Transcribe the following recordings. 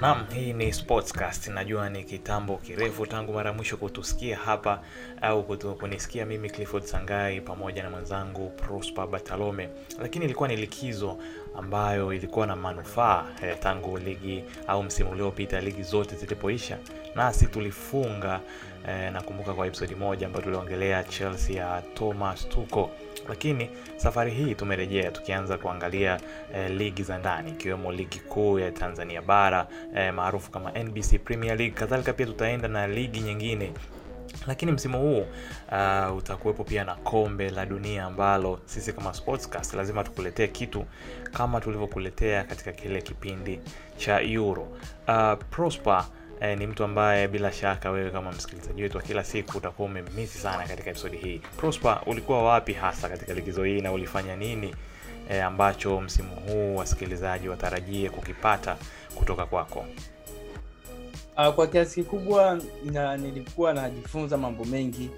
Naam, hii ni Sportscast. Najua ni kitambo kirefu tangu mara mwisho kutusikia hapa au kutu, kunisikia mimi Clifford Sangai pamoja na mwenzangu Prosper Batalome, lakini ilikuwa ni likizo ambayo ilikuwa na manufaa eh, tangu ligi au msimu uliopita ligi zote zilipoisha, nasi tulifunga eh, nakumbuka kwa episodi moja ambayo tuliongelea Chelsea ya Thomas Tuchel lakini safari hii tumerejea tukianza kuangalia eh, ligi za ndani ikiwemo ligi kuu ya Tanzania bara eh, maarufu kama NBC Premier League. Kadhalika pia tutaenda na ligi nyingine lakini msimu huu uh, utakuwepo pia na kombe la dunia ambalo sisi kama Sportscast lazima tukuletee kitu kama tulivyokuletea katika kile kipindi cha Euro. Uh, Prosper eh, ni mtu ambaye bila shaka wewe kama msikilizaji wetu wa kila siku utakuwa umemisi sana katika episodi hii. Prosper, ulikuwa wapi hasa katika likizo hii na ulifanya nini eh, ambacho msimu huu wasikilizaji watarajie kukipata kutoka kwako? Uh, kwa kiasi kikubwa na nilikuwa najifunza mambo mengi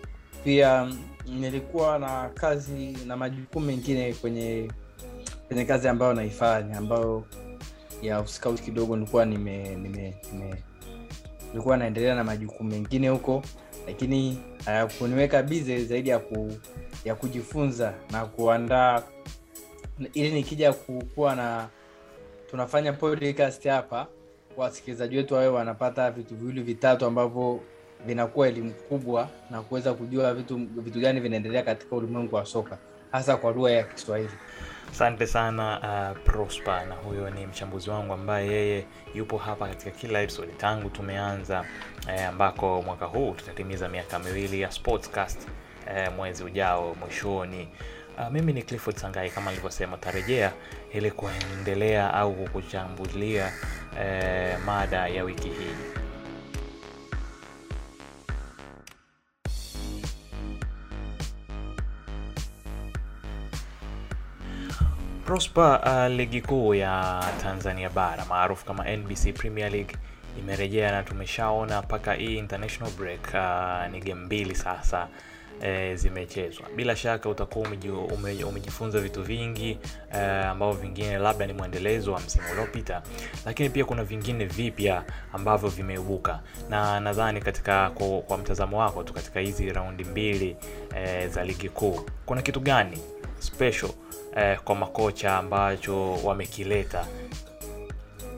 pia nilikuwa na kazi na majukumu mengine kwenye kwenye kazi ambayo naifanya ambayo ya scout kidogo nilikuwa nime, nime, nime nilikuwa naendelea na majukumu mengine huko lakini kuniweka bize zaidi ya ku, ya kujifunza na kuandaa ili nikija kukuwa na tunafanya podcast hapa wasikilizaji wetu wawe wanapata vitu viwili vitatu ambavyo vinakuwa elimu kubwa na kuweza kujua vitu vitu gani vinaendelea katika ulimwengu wa soka hasa kwa lugha ya kiswahili Asante sana uh, Prosper, na huyo ni mchambuzi wangu ambaye yeye yupo hapa katika kila episode tangu tumeanza eh, ambako mwaka huu tutatimiza miaka miwili ya Sportscast eh, mwezi ujao mwishoni. Uh, mimi ni Clifford Sangai kama nilivyosema, tarejea ili kuendelea au kukuchambulia eh, mada ya wiki hii. Prosper, uh, ligi kuu ya Tanzania bara maarufu kama NBC Premier League imerejea na tumeshaona mpaka hii international break uh, ni game mbili sasa e, zimechezwa. Bila shaka utakuwa ume, umejifunza vitu vingi e, ambavyo vingine labda ni mwendelezo wa msimu uliopita, lakini pia kuna vingine vipya ambavyo vimeibuka, na nadhani katika kwa, kwa mtazamo wako tu katika hizi raundi mbili e, za ligi kuu kuna kitu gani special eh, kwa makocha ambacho wamekileta?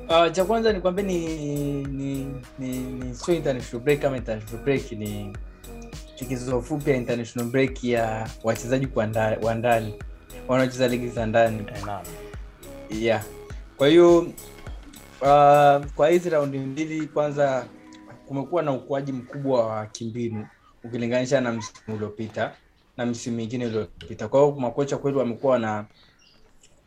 Uh, cha kwanza ni kwambe ni ni ni, ni sio international break kama international break ni likizo fupi ya international break ya wachezaji wa ndani wanaocheza ligi za ndani. Yeah. Kwa hiyo uh, kwa hizi raundi mbili kwanza kumekuwa na ukuaji mkubwa wa kimbinu ukilinganisha na msimu uliopita na misimu mingine iliyopita. Kwa hiyo makocha kweli wamekuwa na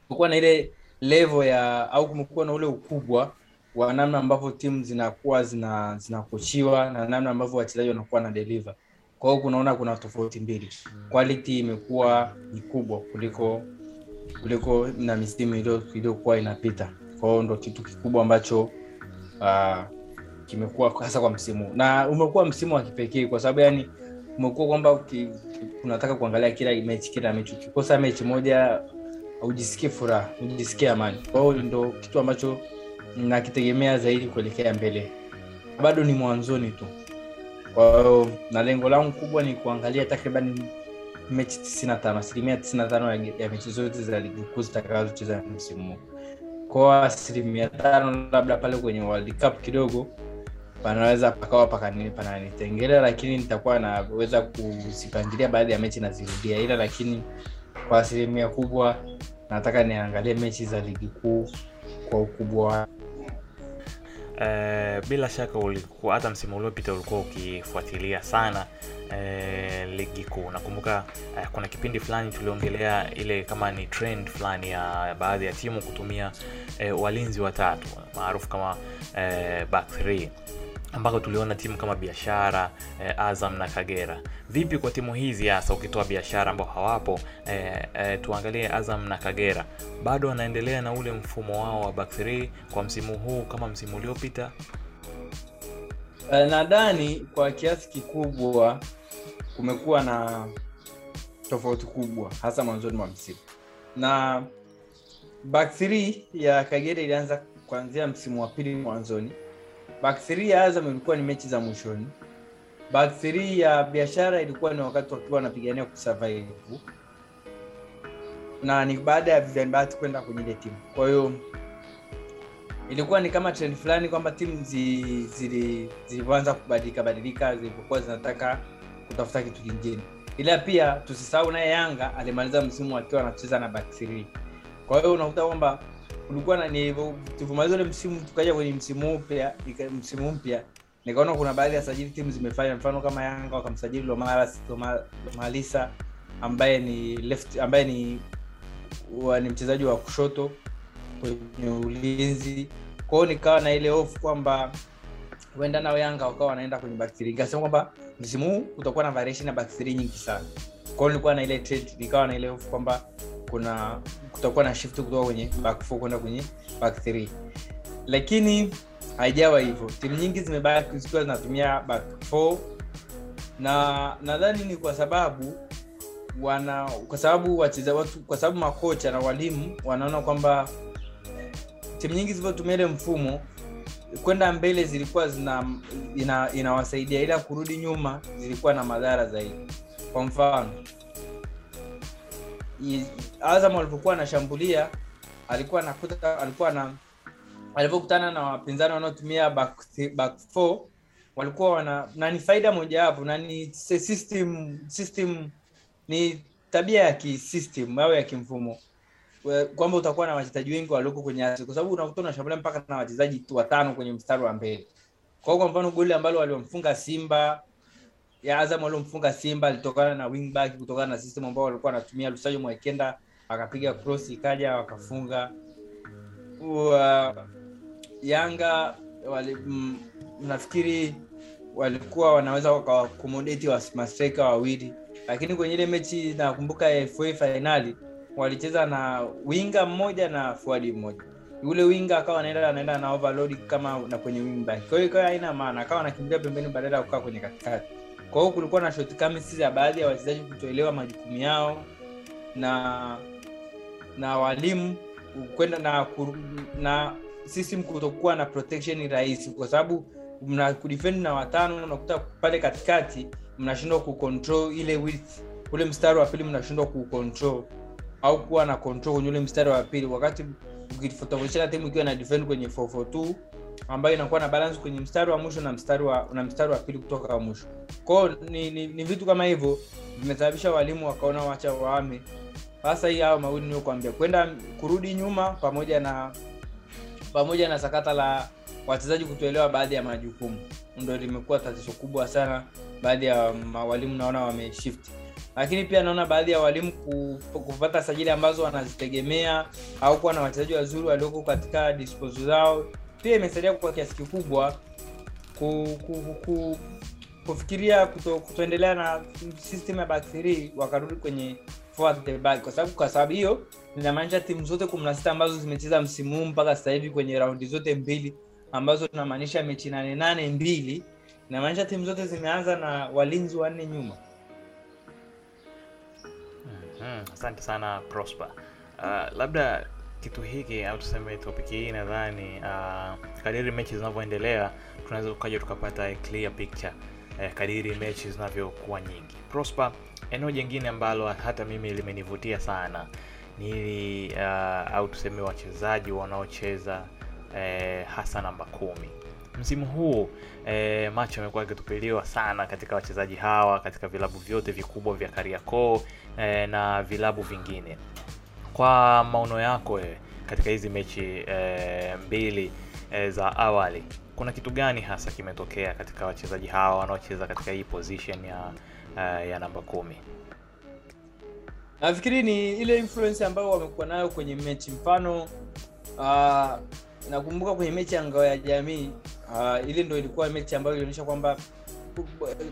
kumekuwa na ile level ya au kumekuwa na ule ukubwa wa namna ambavyo timu zinakuwa zina zinakochiwa na namna ambavyo wachezaji wanakuwa na deliver. Kwa hiyo kunaona kuna tofauti mbili. Quality imekuwa ni kubwa kuliko kuliko na misimu iliyokuwa inapita. Kwa hiyo ndo kitu kikubwa ambacho uh, kimekuwa hasa kwa msimu na umekuwa msimu wa kipekee kwa sababu yani umekuwa kwamba unataka kuangalia kila mechi kila mechi. Ukikosa mechi moja ujisikie furaha ujisikie amani. Kwa ndo kitu ambacho nakitegemea zaidi kuelekea mbele. Bado ni mwanzoni tu. Kwa hiyo na lengo langu kubwa ni kuangalia takriban mechi 95 asilimia 95 ya mechi zote za ligi kuu zitakazocheza msimu kwao asilimia tano labda pale kwenye world cup kidogo panaweza pakawa pananitengela lakini nitakuwa naweza kuzipangilia baadhi ya mechi nazirudia. Ila lakini kwa asilimia kubwa nataka niangalie mechi za ligi kuu kwa ukubwa Uh, bila shaka hata msimu uliopita ulikuwa ukifuatilia sana uh, ligi kuu. Nakumbuka uh, kuna kipindi fulani tuliongelea ile kama ni trend fulani ya baadhi ya timu kutumia uh, walinzi watatu maarufu kama uh, back three ambako tuliona timu kama biashara eh, azam na kagera. Vipi kwa timu hizi hasa ukitoa biashara ambao hawapo eh, eh, tuangalie azam na kagera. Bado wanaendelea na ule mfumo wao wa back three kwa msimu huu kama msimu uliopita? Uh, nadhani kwa kiasi kikubwa kumekuwa na tofauti kubwa hasa mwanzoni mwa msimu. Na back three ya kagera ilianza kuanzia msimu wa pili mwanzoni back three ya azam ilikuwa ni mechi za mwishoni. Back three ya biashara ilikuwa ni wakati wakiwa wanapigania kusurvive. Na ni baada ya Vivian kwenda kwenye ile timu kwa hiyo ilikuwa ni kama trend fulani kwamba timu zi- zilivyoanza kubadilika badilika zilivyokuwa zinataka kutafuta kitu kingine. Ila pia tusisahau naye yanga alimaliza msimu akiwa anacheza na back three. kwa hiyo unakuta kwamba kulikuwa na tulivyomaliza ule msimu tukaja kwenye msimu mpya msimu mpya nikaona kuna baadhi ya sajili timu zimefanya mfano kama yanga wakamsajili Lomara- lomalisa ambaye ni left ambaye ni wa, ni mchezaji wa kushoto kwenye ulinzi kwao nikawa na ile hofu kwamba huenda nao yanga wakawa wanaenda kwenye back three. nikasema kwamba msimu huu utakuwa na variation ya back three nyingi sana kwao nilikuwa na ile trade nikawa na ile hofu kwamba kuna kutakuwa na shift kutoka kwenye back four kwenda kwenye back three. lakini haijawa hivyo. Timu nyingi zimebaki zikiwa zinatumia back four. Na nadhani ni kwa sababu wana kwa sababu wacheza watu kwa sababu makocha na walimu wanaona kwamba timu nyingi zilivyotumia ile mfumo kwenda mbele zilikuwa zina ina, inawasaidia. Ila kurudi nyuma zilikuwa na madhara zaidi. Kwa mfano azam alipokuwa anashambulia alikuwa anakuta alikuwa na alivyokutana na wapinzani wanaotumia back, back four walikuwa wana na ni faida mojawapo na ni system system ni tabia ya kisystem au ya kimfumo. Kwamba utakuwa na wachezaji wengi walioko kwenye asi kwa sababu unakuta unashambulia mpaka na wachezaji watano kwenye mstari wa mbele. Kwa hiyo kwa mfano goli ambalo waliomfunga simba ya azam waliomfunga simba litokana na wingback kutokana na system ambao walikuwa wanatumia. Lusajo mwekenda akapiga cross ikaja wakafunga. Ua, yanga wali, m, nafikiri walikuwa wanaweza wakawakomodeti wa mastrika wawili. Lakini kwenye ile mechi nakumbuka FA fainali walicheza na winga mmoja na fuadi mmoja. Yule winga akawa anaenda anaenda na overload kama na kwenye wingback. Kwa hiyo ikawa haina maana. Akawa anakimbia pembeni badala ya kukaa kwenye katikati kwa hiyo kulikuwa na shortcomings ya baadhi ya wachezaji kutoelewa majukumu yao na na walimu kwenda na kuru- na system kutokuwa na protection rahisi kwa sababu mna kudefend na watano unakuta pale katikati mnashindwa kucontrol ile width. Ule mstari wa pili mnashindwa kucontrol au kuwa na control kwenye ule mstari wa pili. Wakati ukitofautishana timu ikiwa na defend kwenye 442 ambayo inakuwa na balance kwenye mstari wa mwisho na mstari wa na mstari wa pili kutoka wa mwisho. Kwao ni, ni, ni vitu kama hivyo vimesababisha walimu wakaona wacha waame. Sasa hii hao mawili niokuambia kwenda kurudi nyuma pamoja na pamoja na sakata la wachezaji kutoelewa baadhi ya majukumu. Ndo limekuwa tatizo kubwa sana baadhi ya walimu naona wameshift lakini pia naona baadhi ya walimu kupata sajili ambazo wanazitegemea au kuwa na wachezaji wazuri walioko katika disposal zao pia imesaidia kwa kiasi kikubwa ku, ku, ku, ku, kufikiria kuto, kutoendelea na system ya back 3 wakarudi kwenye forward kwa sababu kwa sababu hiyo inamaanisha timu zote kumi na sita ambazo zimecheza msimu huu mpaka sasa hivi kwenye raundi zote mbili ambazo tunamaanisha mechi nane nane mbili inamaanisha timu zote zimeanza na walinzi wanne nyuma. Mhm, asante sana prosper. Uh, labda kitu hiki au tuseme topic hii nadhani uh, kadiri mechi zinavyoendelea tunaweza tukaja tukapata a clear picture eh, kadiri mechi zinavyokuwa nyingi prosper eneo jingine ambalo hata mimi limenivutia sana ni hili uh, au tuseme wachezaji wanaocheza eh, hasa namba kumi msimu huu eh, macho amekuwa akitupiliwa sana katika wachezaji hawa katika vilabu vyote vikubwa vya Kariakoo eh, na vilabu vingine. Kwa maono yako wewe katika hizi mechi eh, mbili eh, za awali, kuna kitu gani hasa kimetokea katika wachezaji hawa wanaocheza katika hii position ya eh, ya namba kumi? nafikiri ni ile influence ambayo wamekuwa nayo kwenye mechi. Mfano uh, nakumbuka kwenye mechi ya ngao ya jamii uh, ile ndo ilikuwa mechi ambayo ilionyesha kwamba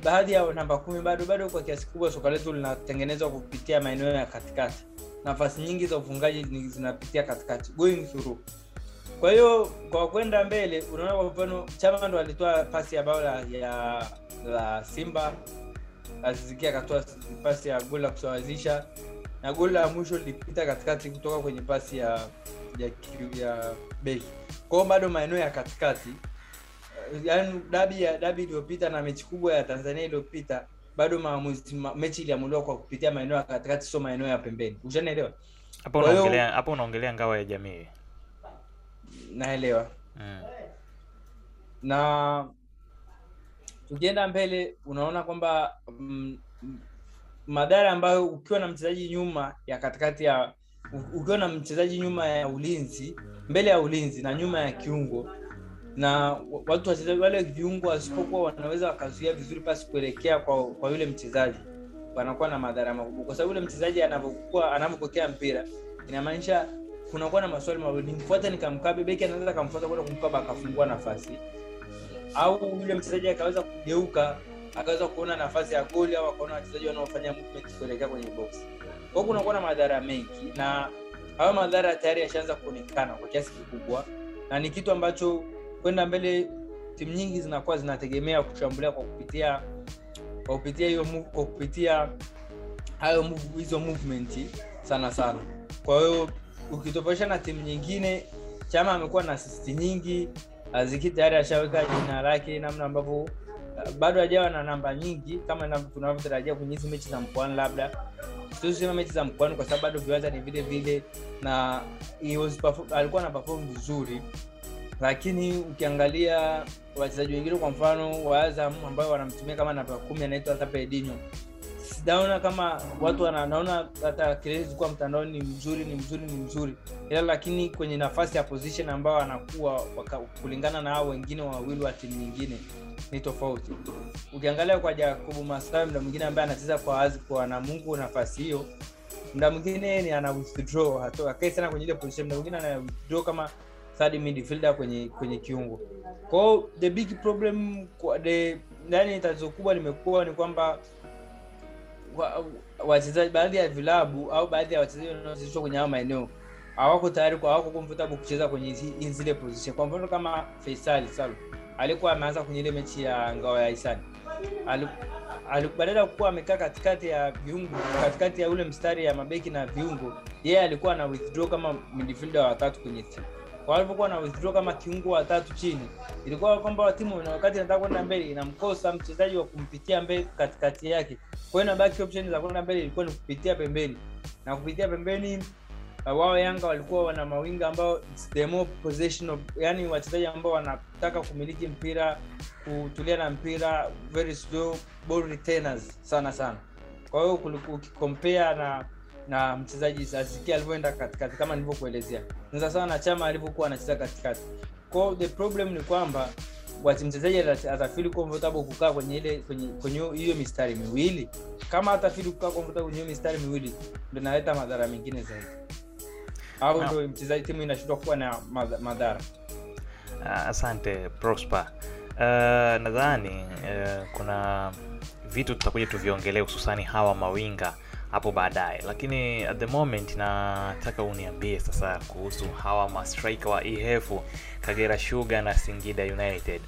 baadhi ya namba kumi bado bado kwa kiasi kubwa soka letu linatengenezwa kupitia maeneo ya katikati nafasi nyingi za ufungaji zinapitia katikati. Going through. Kwa hiyo kwa kwenda mbele unaona kwa mfano chama ndo alitoa pasi ya bao la, ya la simba. Azizikia akatoa pasi ya goli la kusawazisha. Na goli la mwisho lilipita katikati kutoka kwenye pasi ya ya, ya beki. Kwao bado maeneo ya katikati Eh, yaani dabi ya dabi iliyopita na mechi kubwa ya tanzania iliyopita bado maamuzi ma, mechi iliamuliwa kwa kupitia maeneo ya katikati sio maeneo ya pembeni. Ushanielewa hapo unaongelea hapo unaongelea ngao ya jamii. Naelewa. Mm. na tukienda mbele unaona kwamba mm, mm, madhara ambayo ukiwa na mchezaji nyuma ya katikati ya ukiwa na mchezaji nyuma ya ulinzi mbele ya ulinzi na nyuma ya kiungo na wa- watu wachezaji wale viungo wasipokuwa wanaweza wakazuia vizuri pasi kuelekea kwa, kwa yule mchezaji wanakuwa na madhara makubwa. Kwa sababu yule mchezaji anapokuwa anapopokea mpira inamaanisha kunakuwa na maswali mawili. Nimfuate nikamkabe beki anaweza akamfuata kwenda kumkaba akafungua nafasi. Au yule mchezaji akaweza kugeuka akaweza kuona nafasi ya goli au akaona wachezaji wanaofanya movement kuelekea kwenye box. Kwa kunakuwa na madhara mengi na hayo madhara tayari yashaanza kuonekana kwa kiasi kikubwa na ni kitu ambacho kwenda mbele timu nyingi zinakuwa zinategemea kushambulia kwa kupitia kwa kupitia hiyo kwa kupitia hayo hizo movement sana sana. Kwa hiyo ukitofautisha na timu nyingine chama amekuwa na asisti nyingi. Aziki tayari ashaweka jina lake namna ambavyo uh, bado hajawa na namba nyingi kama tunavyotarajia kwenye hizi mechi za mkoani labda. Siosema mechi za mkoani kwa sababu bado viwanja ni vile vile na was alikuwa na perform vizuri lakini ukiangalia wachezaji wengine kwa mfano wa ambao wanamtumia kama namba kumi anaitwa hata Pedinho. Sijaona kama watu wanaona hata kelele zilikuwa ni mzuri ni mzuri ni mzuri. Ila lakini kwenye nafasi ya position ambayo anakuwa kulingana na hao wengine wawili wa timu nyingine ni tofauti. Ukiangalia kwa jacobu masawi mda mwingine ambaye anacheza kwa wazi kwa namungu nafasi hiyo mda mwingine ni ana withdraw hato sana kwenye ile position. Mda mwingine ana withdraw kama third midfielder kwenye kwenye kiungo. Kwao the big problem kwa the tatizo kubwa limekuwa ni kwamba wa- wachezaji baadhi ya vilabu au baadhi ya wachezaji wanaochezeshwa kwenye hayo maeneo hawako tayari kwa hawako comfortable kucheza kwenye zile position. Kwa mfano kama Faisal Salu alikuwa ameanza kwenye ile mechi ya ngao ya Hisani. Badala ya kuwa amekaa katikati ya viungo katikati ya ule mstari ya mabeki na viungo yeye alikuwa ana withdraw kama midfielder wa tatu kwenye timu kwa alipokuwa na withdraw kama kiungo wa chini ilikuwa kwamba timu wakati inataka kwenda mbele inamkosa mchezaji wa kumpitia mbele katikati yake. Kwa hiyo inabaki option za kwenda mbele ilikuwa ni kupitia pembeni. Na kupitia pembeni uh, wao Yanga walikuwa wana mawinga ambao the more possession yani wachezaji ambao wanataka kumiliki mpira kutulia na mpira very slow ball retainers sana sana. Kwa hiyo ukikompea na na mchezaji Aziki alivyoenda katikati kama nilivyokuelezea. Ni sawa sawa na Chama alivyokuwa anacheza katikati. Kwao the problem ni kwamba wati mchezaji ata- comfortable kukaa kwenye ile kwenye kwenye hiyo mistari miwili. Kama atafili kukaa comfortable kwenye hiyo mistari miwili ndio inaleta madhara mengine zaidi. Au ndio mchezaji timu inashindwa kuwa na madhara. Ah, asante prosper. Uh, nadhani uh, kuna vitu tutakuja tuviongelee hususani hawa mawinga hapo baadaye. Lakini at the moment nataka uniambie sasa kuhusu hawa mastrika wa ehefu kagera sugar na singida united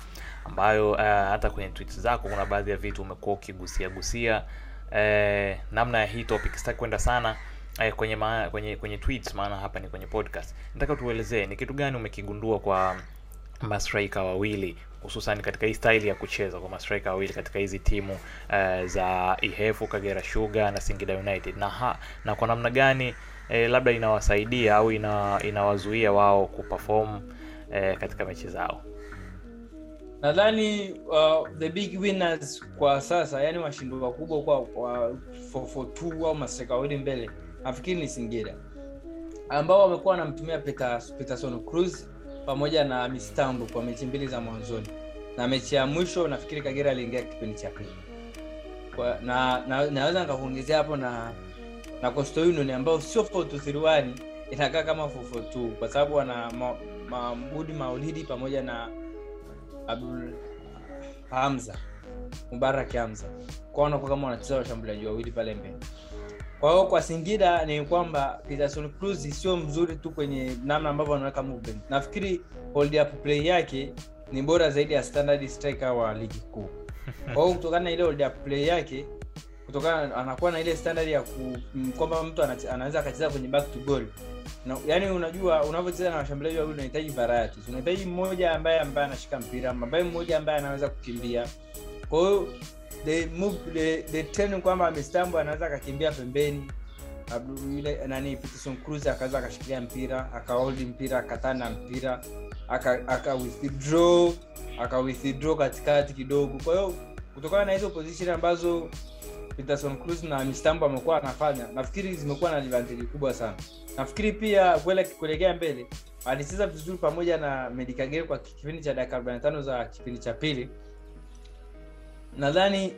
ambayo uh, hata kwenye tweets zako kuna baadhi ya vitu umekuwa ukigusia gusia eh, namna ya hii topic. Sitaki kwenda sana eh, kwenye, ma, kwenye kwenye tweets maana hapa ni kwenye podcast. Nataka tuelezee ni kitu gani umekigundua kwa mastrika wawili hususan katika hii staili ya kucheza kwa mastrika wawili katika hizi timu uh, za ihefu kagera sugar na singida united. Na, ha, na kwa namna gani eh, labda inawasaidia au ina, inawazuia wao kuperform eh, katika mechi zao? Nadhani uh, the big winners kwa sasa yani washindi wakubwa kwa, kwa 442 au mastrika wawili mbele nafikiri ni singida. Ambao wamekuwa wanamtumia Peter- peterson cruz pamoja na mistambo kwa mechi mbili za mwanzoni. Na mechi ya mwisho nafikiri kagera aliingia kipindi cha pili. Na, na naweza nikakuongezea hapo na na Coastal Union ambao sio 4231 inakaa kama 442 kwa sababu wana ma, Maulidi pamoja na Abdul Hamza Mubarak Hamza. Kwa wanakuwa kama wanacheza washambuliaji wawili pale mbele. Kwa hiyo kwa Singida ni kwamba Peterson Cruz sio mzuri tu kwenye namna ambavyo anaweka movement. Nafikiri hold up play yake ni bora zaidi ya standard striker wa ligi kuu. Kwa hiyo kutokana na ile hold up play yake kutokana anakuwa na ile standard ya kwamba mtu anaweza akacheza kwenye back to goal na, yani unajua unavyocheza na washambuliaji wawili unahitaji varieties unahitaji mmoja ambaye ambaye anashika mpira ambaye mmoja ambaye anaweza kukimbia kwa hiyo the move they, the trend kwamba Mistambo anaweza akakimbia pembeni. Yule nani Peterson Cruz akaweza akashikilia mpira akahold mpira akatana mpira aka, withdraw aka withdraw katikati kidogo. Kwa hiyo kutokana na hizo position ambazo Peterson Cruz na Mistambo amekuwa anafanya nafikiri zimekuwa na advantage kubwa sana. Nafikiri pia kuele- kuelekea mbele alicheza vizuri pamoja na Medikagere kwa kipindi cha dakika 45 za kipindi cha pili nadhani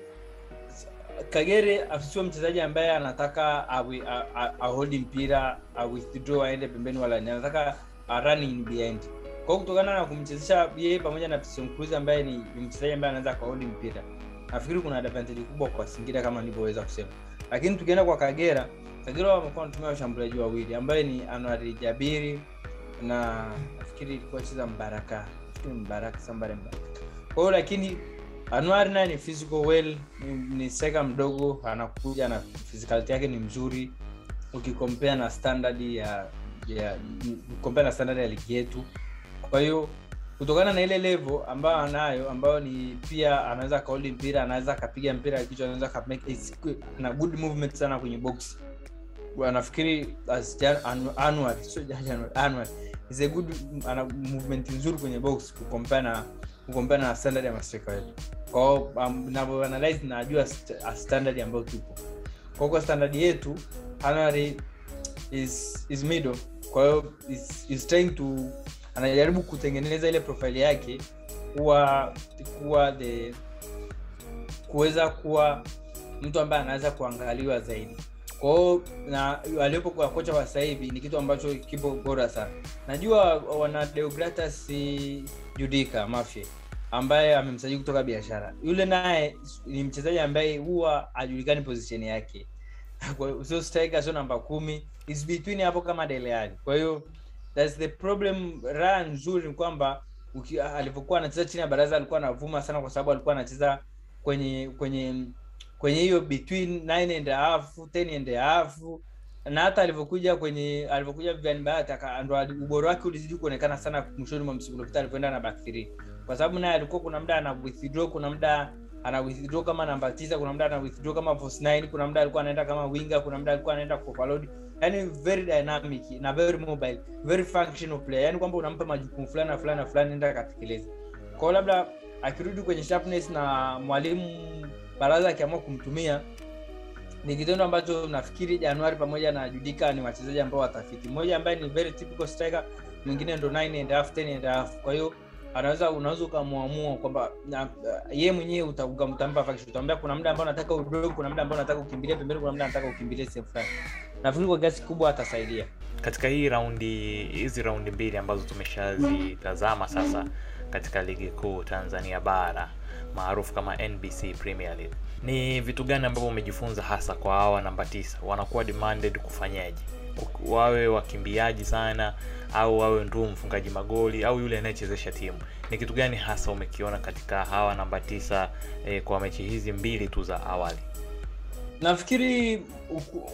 Kagere asio mchezaji ambaye anataka awi- a- mpira a withdraw aende pembeni wala anataka a run in behind. Kwa kutokana na kumchezesha yeye pamoja na Cruz ambaye ni, mchezaji ambaye anaweza akahodi mpira nafikiri kuna advantage kubwa kwa Singida kama nilivyoweza kusema. Lakini tukienda kwa Kagera Kagera wamekuwa wanatumia washambuliaji wawili ambaye ni Anwar Jabiri na nafikiri ilikuwa cheza Mbaraka. Nafikiri Mbaraka Sambare Mbaraka. Kwa hiyo lakini Anwar naye ni physical well ni, ni seka mdogo anakuja na physicality yake ni mzuri. Ukikompea na standard ya ya na standard ya ligi yetu. Kwa hiyo kutokana na ile level ambayo anayo ambayo ni pia anaweza akaoli mpira anaweza akapiga mpira kichwa anaweza make na good movement sana kwenye box. Wa- nafikiri as sio Jan- is a good ana movement nzuri kwenye box kukompea na kukompea na standard ya mastrika wetu kwao um, navyoanalyze najua st- standard ambayo tupo. Kwao kwa standard yetu Anwar is is middle. Kwa is, is trying to anajaribu kutengeneza ile profile yake kuwa kuwa the kuweza kuwa mtu ambaye anaweza kuangaliwa zaidi. Kwao na aliyopo kwa kocha wa sasa hivi ni kitu ambacho kipo bora sana. Najua wana deogratas judika mafia ambaye amemsajili kutoka biashara. Yule naye ni mchezaji ambaye huwa ajulikani position yake. Sio striker sio namba kumi. Is between hapo kama Dele kwa hiyo that's the problem raha nzuri ni kwamba alivyokuwa anacheza chini ya baraza alikuwa anavuma sana kwa sababu alikuwa anacheza kwenye kwenye kwenye hiyo between 9 and a half 10 and a half. Na hata alivyokuja kwenye alivyokuja Vivian Bayat ndo ubora wake ulizidi kuonekana sana mwishoni mwa msimu uliopita alivyoenda na back 3 kwa sababu naye alikuwa kuna muda ana withdraw kuna muda ana withdraw kama namba tisa kuna muda ana withdraw kama false nine kuna muda alikuwa anaenda kama winga kuna muda alikuwa anaenda overload. Yani very dynamic na very mobile very functional player. Yani kwamba unampa majukumu fulani fulani fulani nenda akatekeleza kwao labda akirudi kwenye sharpness na mwalimu baraza akiamua kumtumia ni kitendo ambacho nafikiri januari pamoja na judika ni wachezaji ambao watafiti. Mmoja ambaye ni very typical striker mwingine ndo 9 and half 10 and half. Kwa hiyo anaweza unaweza ukamwamua kwamba na- uh, mwenyewe uta- uka- utamwambia kuna muda ambao nataka udog kuna muda ambao nataka ukimbilie pembeni kuna muda nataka ukimbilie sehemu fulani nafikiri kwa kiasi kubwa atasaidia katika hii raundi hizi raundi mbili ambazo tumeshazitazama sasa katika ligi kuu Tanzania bara maarufu kama NBC Premier League, ni vitu gani ambavyo umejifunza hasa kwa hawa namba tisa? Wanakuwa demanded kufanyaje? Wawe wakimbiaji sana au wawe ndio mfungaji magoli au yule anayechezesha timu? Ni kitu gani hasa umekiona katika hawa namba tisa eh, kwa mechi hizi mbili tu za awali? nafikiri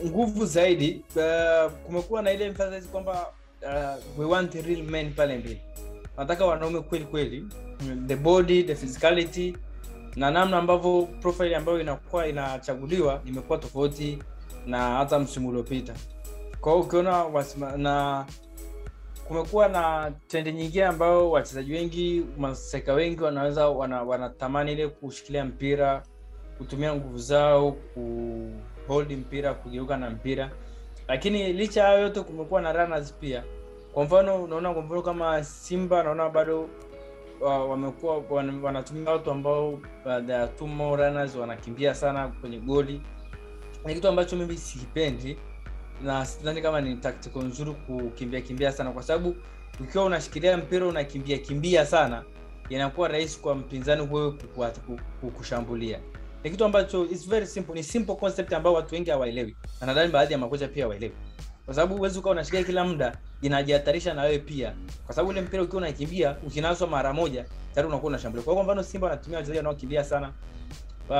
nguvu zaidi uh, kumekuwa na ile emphasis kwamba uh, we want real men pale mbili nataka wanaume kweli kweli the body the physicality na namna ambavyo profile ambayo inakuwa inachaguliwa imekuwa tofauti na hata msimu uliopita kwa ukiona na kumekuwa na trendi nyingine ambayo wachezaji wengi maseka wengi wanaweza wana- wanatamani ile kushikilia mpira kutumia nguvu zao kuhold mpira kugeuka na mpira. Lakini licha hayo yote kumekuwa na runners pia. Kwa mfano unaona kwa mfano kama simba naona bado uh, wamekuwa wan- wanatumia watu ambao uh, more runners wanakimbia sana kwenye goli. Ni kitu ambacho mimi sikipendi na sidhani kama ni tactical nzuri kukimbia kimbia sana kwa sababu ukiwa unashikilia mpira unakimbia kimbia sana inakuwa rahisi kwa mpinzani wewe kukushambulia ku- ku- ni kitu ambacho it's very simple ni simple concept ambayo watu wengi hawaelewi na nadhani baadhi ya makocha pia hawaelewi. Kwa sababu huwezi ukawa unashikia kila muda inajihatarisha na wewe pia. Kwa sababu ule mpira ukiwa unakimbia ukinaswa mara moja tayari unakuwa unashambulia. Kwa hiyo kwa mfano simba wanatumia wachezaji wanaokimbia sana. Uh,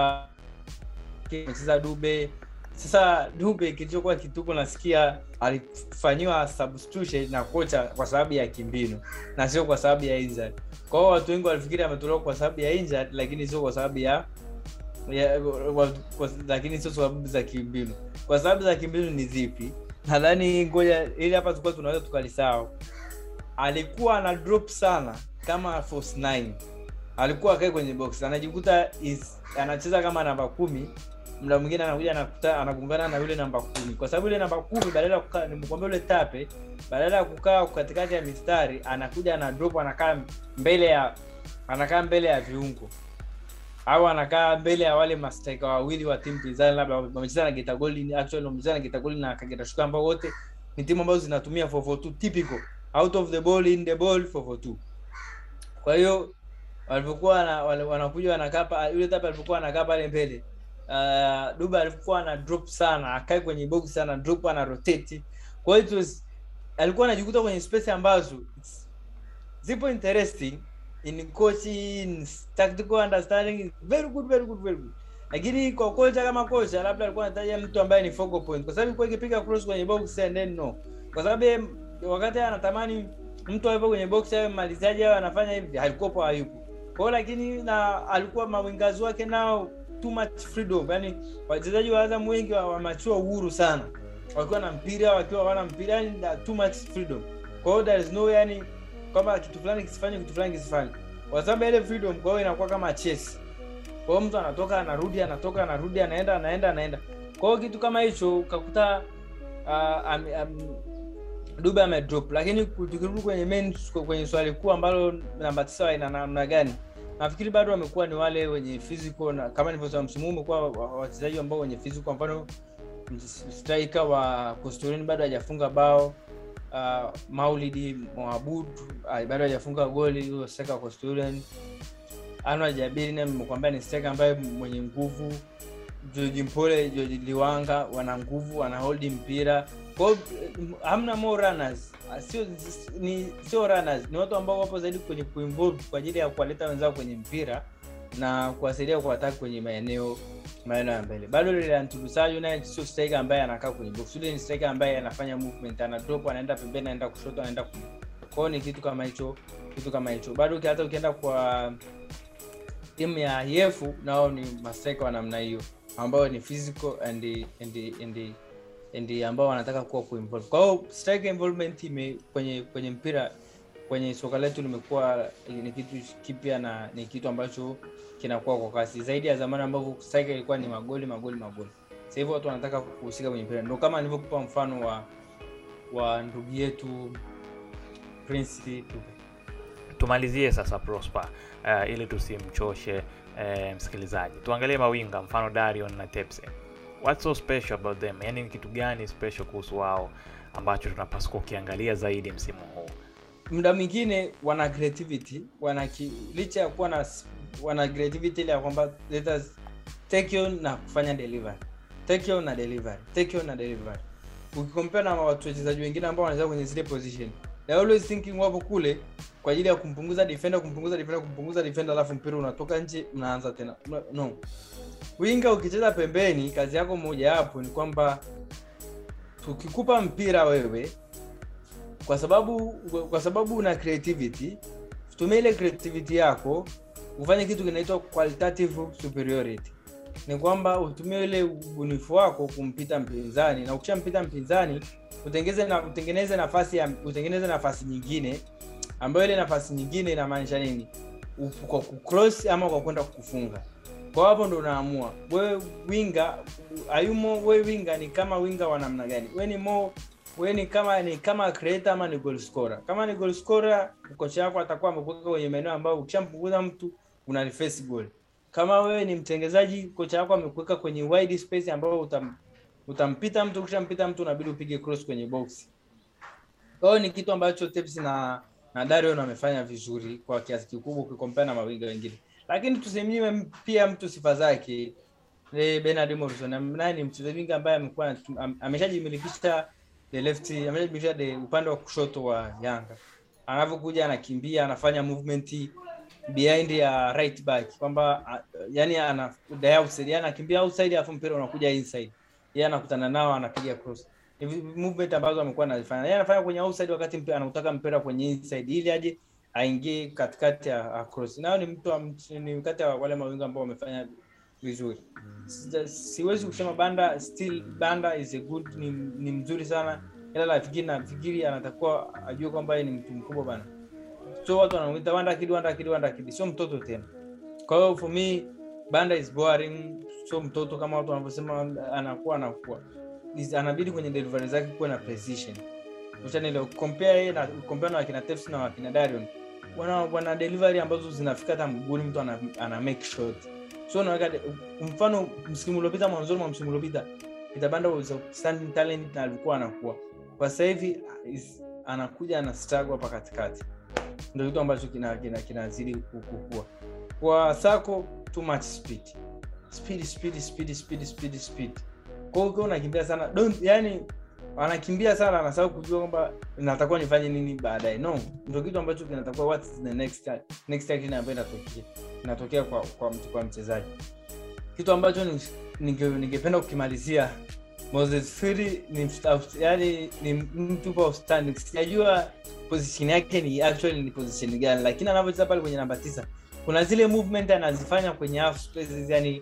amecheza Dube. Sasa Dube kilichokuwa kituko, nasikia alifanyiwa substitution na kocha kwa sababu ya kimbinu na sio kwa sababu ya injury. Kwa hiyo watu wengi walifikiri ametolewa kwa sababu ya injury, lakini sio kwa sababu ya, ya wa, kwa, lakini sio sababu za kimbinu. Kwa sababu za kimbinu ni zipi? Nadhani ngoja ili hapa tulikuwa tunaweza tukalisahau. Alikuwa ana drop sana kama false nine, alikuwa akae kwenye box, anajikuta is anacheza kama namba kumi muda mwingine anakuja anakuta anagongana na yule namba kumi. Kwa sababu yule namba kumi badala ya kukaa yule tape badala ya kukaa katikati ya mistari anakuja ana drop anakaa mbele ya anakaa mbele ya viungo. Au anakaa mbele ya wale mastaika wawili wa timu pinzani labda wamecheza na geta Gold actually wamecheza na geta Gold na kageta shuka ambao wote ni timu ambazo zinatumia 442 typical. Out of the ball in the ball 442 kwa hiyo walipokuwa wanakuja wanakaa yule tapa alipokuwa anakaa pale mbele uh, Duba alikuwa ana drop sana, akae kwenye box sana, drop ana rotate. Kwa hiyo it was alikuwa anajikuta kwenye space ambazo zipo interesting in coaching tactical understanding very good very good very good. Lakini kwa kocha kama kocha, labda alikuwa anataja mtu ambaye ni focal point, kwa sababu ilikuwa ikipiga cross kwenye box and then no, kwa sababu wakati anatamani mtu awepo kwenye box awe mmalizaji awe anafanya hivi, alikuwa hayupo. kwao, lakini na alikuwa mawingazi wake nao too much freedom. Yani wachezaji wa Azam wengi wamachua uhuru sana. Wakiwa na mpira wakiwa wana mpira yani too much freedom. Kwa hiyo there is no yani kwamba kitu fulani kisifanye kitu fulani kisifanye. Kwa sababu ile freedom kwa hiyo inakuwa kama chess. Kwa hiyo mtu anatoka anarudi anatoka anarudi anaenda anaenda anaenda. Kwa hiyo kitu kama hicho ukakuta uh, um, um, Dube ame drop. Lakini tukirudi kwenye main kwenye swali kuu ambalo namba 9 ina namna gani nafikiri bado wamekuwa ni wale wenye physical na kama nilivyosema msimu huu umekuwa wachezaji ambao wenye physical. Kwa mfano striker wa Costorin bado hajafunga bao. Uh, Maulidi Moabud uh, bado hajafunga goli. Huyo striker wa Costorin Anwar Jabiri naye ni striker ambaye mwenye nguvu George Mpole George Liwanga wana nguvu wana hold mpira. Kwao, hamna more runners. Sio ni sio runners. Ni watu ambao wapo zaidi kwenye kuinvolve kwa ajili ya kuwaleta wenzao kwenye mpira na kuwasaidia kuwataka kwenye maeneo maeneo ya mbele. Bado ile Antulusayo naye sio striker ambaye anakaa kwenye box. Yule ni striker ambaye anafanya movement ana anaenda pembeni anaenda kushoto anaenda ku kwao, ni kitu kama hicho kitu kama hicho. Bado hata ukienda kwa timu ya IF nao ni mastrika wa namna hiyo ambao ni physical and and and and ambao wanataka kuwa kuinvolve. Kwa hiyo striker involvement ime kwenye kwenye mpira kwenye soka letu limekuwa ni kitu kipya na ni kitu ambacho kinakuwa kwa kasi zaidi ya zamani ambavyo striker ilikuwa ni magoli magoli magoli. Sasa hivi watu wanataka kuhusika kwenye mpira. Ndio kama nilivyokupa mfano wa wa ndugu yetu Prince Dube. Tumalizie sasa Prosper, uh, ili tusimchoshe uh, msikilizaji. Tuangalie mawinga mfano Darion na Tepse. What's so special about them? Yaani ni kitu gani special kuhusu wao ambacho tunapaswa kukiangalia zaidi msimu huu? Muda mwingine wana creativity, wana ki, licha ya kuwa na wana creativity ile ya kwamba let us take on na kufanya delivery. Take on na delivery. Take on na delivery. Ukikompare na watu wachezaji wengine ambao wanacheza kwenye zile position. Wapo kule kwa ajili ya kumpunguza defender, kumpunguza defender, kumpunguza defender alafu mpira unatoka nje mnaanza tena. No. Winga ukicheza pembeni, kazi yako moja hapo ni kwamba tukikupa mpira wewe, kwa sababu kwa sababu una creativity, tumia ile creativity yako ufanye kitu kinaitwa qualitative superiority. Ni kwamba utumie ile ubunifu wako kumpita mpinzani, na ukishampita mpinzani utengeze na utengeneze nafasi utengeneze nafasi nyingine ambayo ile nafasi nyingine inamaanisha nini? Kwa kucross ama kwa kwenda kufunga kwa hapo ndo unaamua. Wewe winga ayumo wewe winga ni kama winga wa namna gani? Wewe ni mo wewe ni kama ni kama creator ama ni goal scorer? Kama ni goal scorer kocha wako atakuwa amekuweka kwenye maeneo ambayo ukishampunguza mtu una reverse goal. Kama wewe ni mtengezaji kocha wako amekuweka kwenye wide space ambayo utam, utampita mtu ukishampita mtu unabidi upige cross kwenye box kwa hiyo ni kitu ambacho Tepsi na na Darion wamefanya vizuri kwa kiasi kikubwa ukikompea na mawinga wengine lakini tusimnyime pia mtu sifa zake. Bernard Morrison naye ni mchezaji wingi ambaye amekuwa ameshajimilikisha the left, ameshajimilikisha the upande wa kushoto wa Yanga. Anavyokuja anakimbia, anafanya movement behind ya right back kwamba yani ana anakimbia outside afu mpira unakuja inside yeye anakutana nao anapiga cross. Movement ambazo amekuwa anazifanya. Yeye anafanya kwenye outside wakati mpira anautaka mpira kwenye inside ili aje aingie katikati ya cross. Nao ni mtu ni kati ya wale mawinga ambao wamefanya vizuri. Sija- siwezi kusema banda still banda is a good ni, ni mzuri sana. Ila nafikiri nafikiri anatakuwa ajue kwamba ni mtu mkubwa bana so watu wanamuita banda kid banda kid banda kid. Sio mtoto tena. Kwa hiyo for me banda is boring sio mtoto kama watu wanavyosema anakuwa anakuwa. Anabidi kwenye delivery zake kuwe na precision. Ushanelewa, compare yeye na compare na wakina Tefs na wakina Darion. Wana wana delivery ambazo zinafika hata mguuni mtu ana, ana make shot so unaweka mfano msimu uliopita mwanzoni mwa msimu uliopita Peter was outstanding talent na alikuwa anakuwa. Kwa sasa hivi anakuja ana struggle hapa katikati. Ndio kitu ambacho kinazidi kina, kina kukua. Kwa Sako too much speed speed speed speed speed speed speed. Kwa hiyo unakimbia sana don't yani wanakimbia sana anasahau kujua kwamba natakuwa nifanye nini baadaye. No ndio kitu ambacho kinatakuwa what is the next next action ambayo inatokea inatokea kwa kwa, mtu- kwa mchezaji. Kitu ambacho ni- ninge- ningependa kukimalizia Moses Firi ni yani ni mtu outstanding sijajua position yake ni actually ni position gani lakini anavyocheza pale kwenye namba tisa kuna zile movement anazifanya kwenye half spaces yani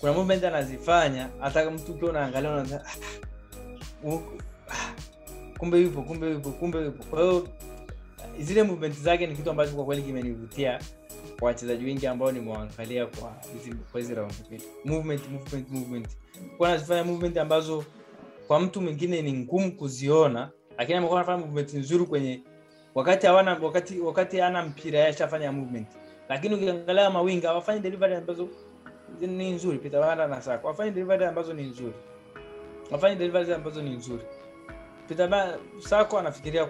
kuna movement anazifanya hata mtu ukiwa unaangalia unaanza ah, kumbe yupo kumbe yupo kumbe yupo. Kwa hiyo zile movement zake ni kitu ambacho kwa kweli kimenivutia kwa wachezaji wengi ambao nimewaangalia kwa kwa hizi round mbili. Movement movement movement. Kwa anazifanya movement ambazo kwa mtu mwingine ni ngumu kuziona lakini amekuwa anafanya movement nzuri kwenye wakati hawana wakati wakati ana mpira yeye ashafanya movement. Lakini ukiangalia mawinga hawafanyi delivery ambazo ni nzuri Peter Banda na Sako wafanye delivery ambazo ni nzuri. Wafanye delivery ambazo ni nzuri. Peter Banda Sako anafikiria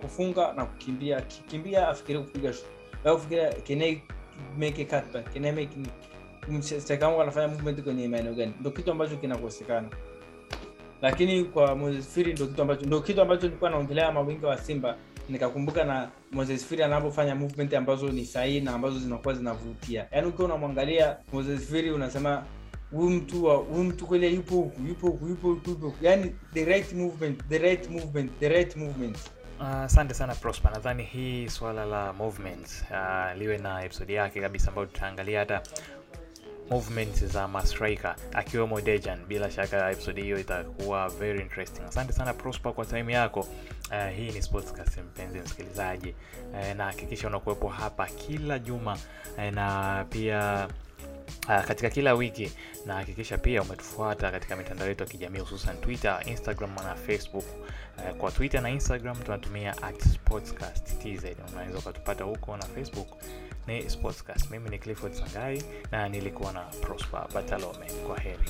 kufunga na kukimbia. Kikimbia afikirie kupiga shot. Au kufikiria can I make a cutback? Can I make mchezaji wangu anafanya movement kwenye maeneo gani? Ndio kitu ambacho kinakosekana. Lakini kwa Moses Firi ndio kitu ambacho ndio kitu ambacho nilikuwa naongelea mawinga wa Simba nikakumbuka na Moses Firi anapofanya movement ambazo ni sahihi na ambazo zinakuwa zinavutia. Yaani ukiwa unamwangalia Moses Firi unasema huyu mtu huyu mtu kweli yupo huku yupo huku yupo huku yupo yani the right movement the right movement the right movement. Asante asante sana prosper. Nadhani hii swala la movement uh, liwe na episodi yake kabisa ambayo tutaangalia hata movement za mastriker akiwemo dejan. Bila shaka episode hiyo itakuwa very interesting. Asante sana prosper kwa time yako. Uh, hii ni sportscast mpenzi msikilizaji. Uh, na hakikisha unakuwepo hapa kila juma. Uh, na pia Uh, katika kila wiki. Na hakikisha pia umetufuata katika mitandao yetu ya kijamii hususan twitter instagram na facebook. Uh, kwa twitter na instagram tunatumia at sportscast tz unaweza ukatupata huko na facebook ni sportscast. Mimi ni clifford sangai na nilikuwa na prosper batalome. Kwa heri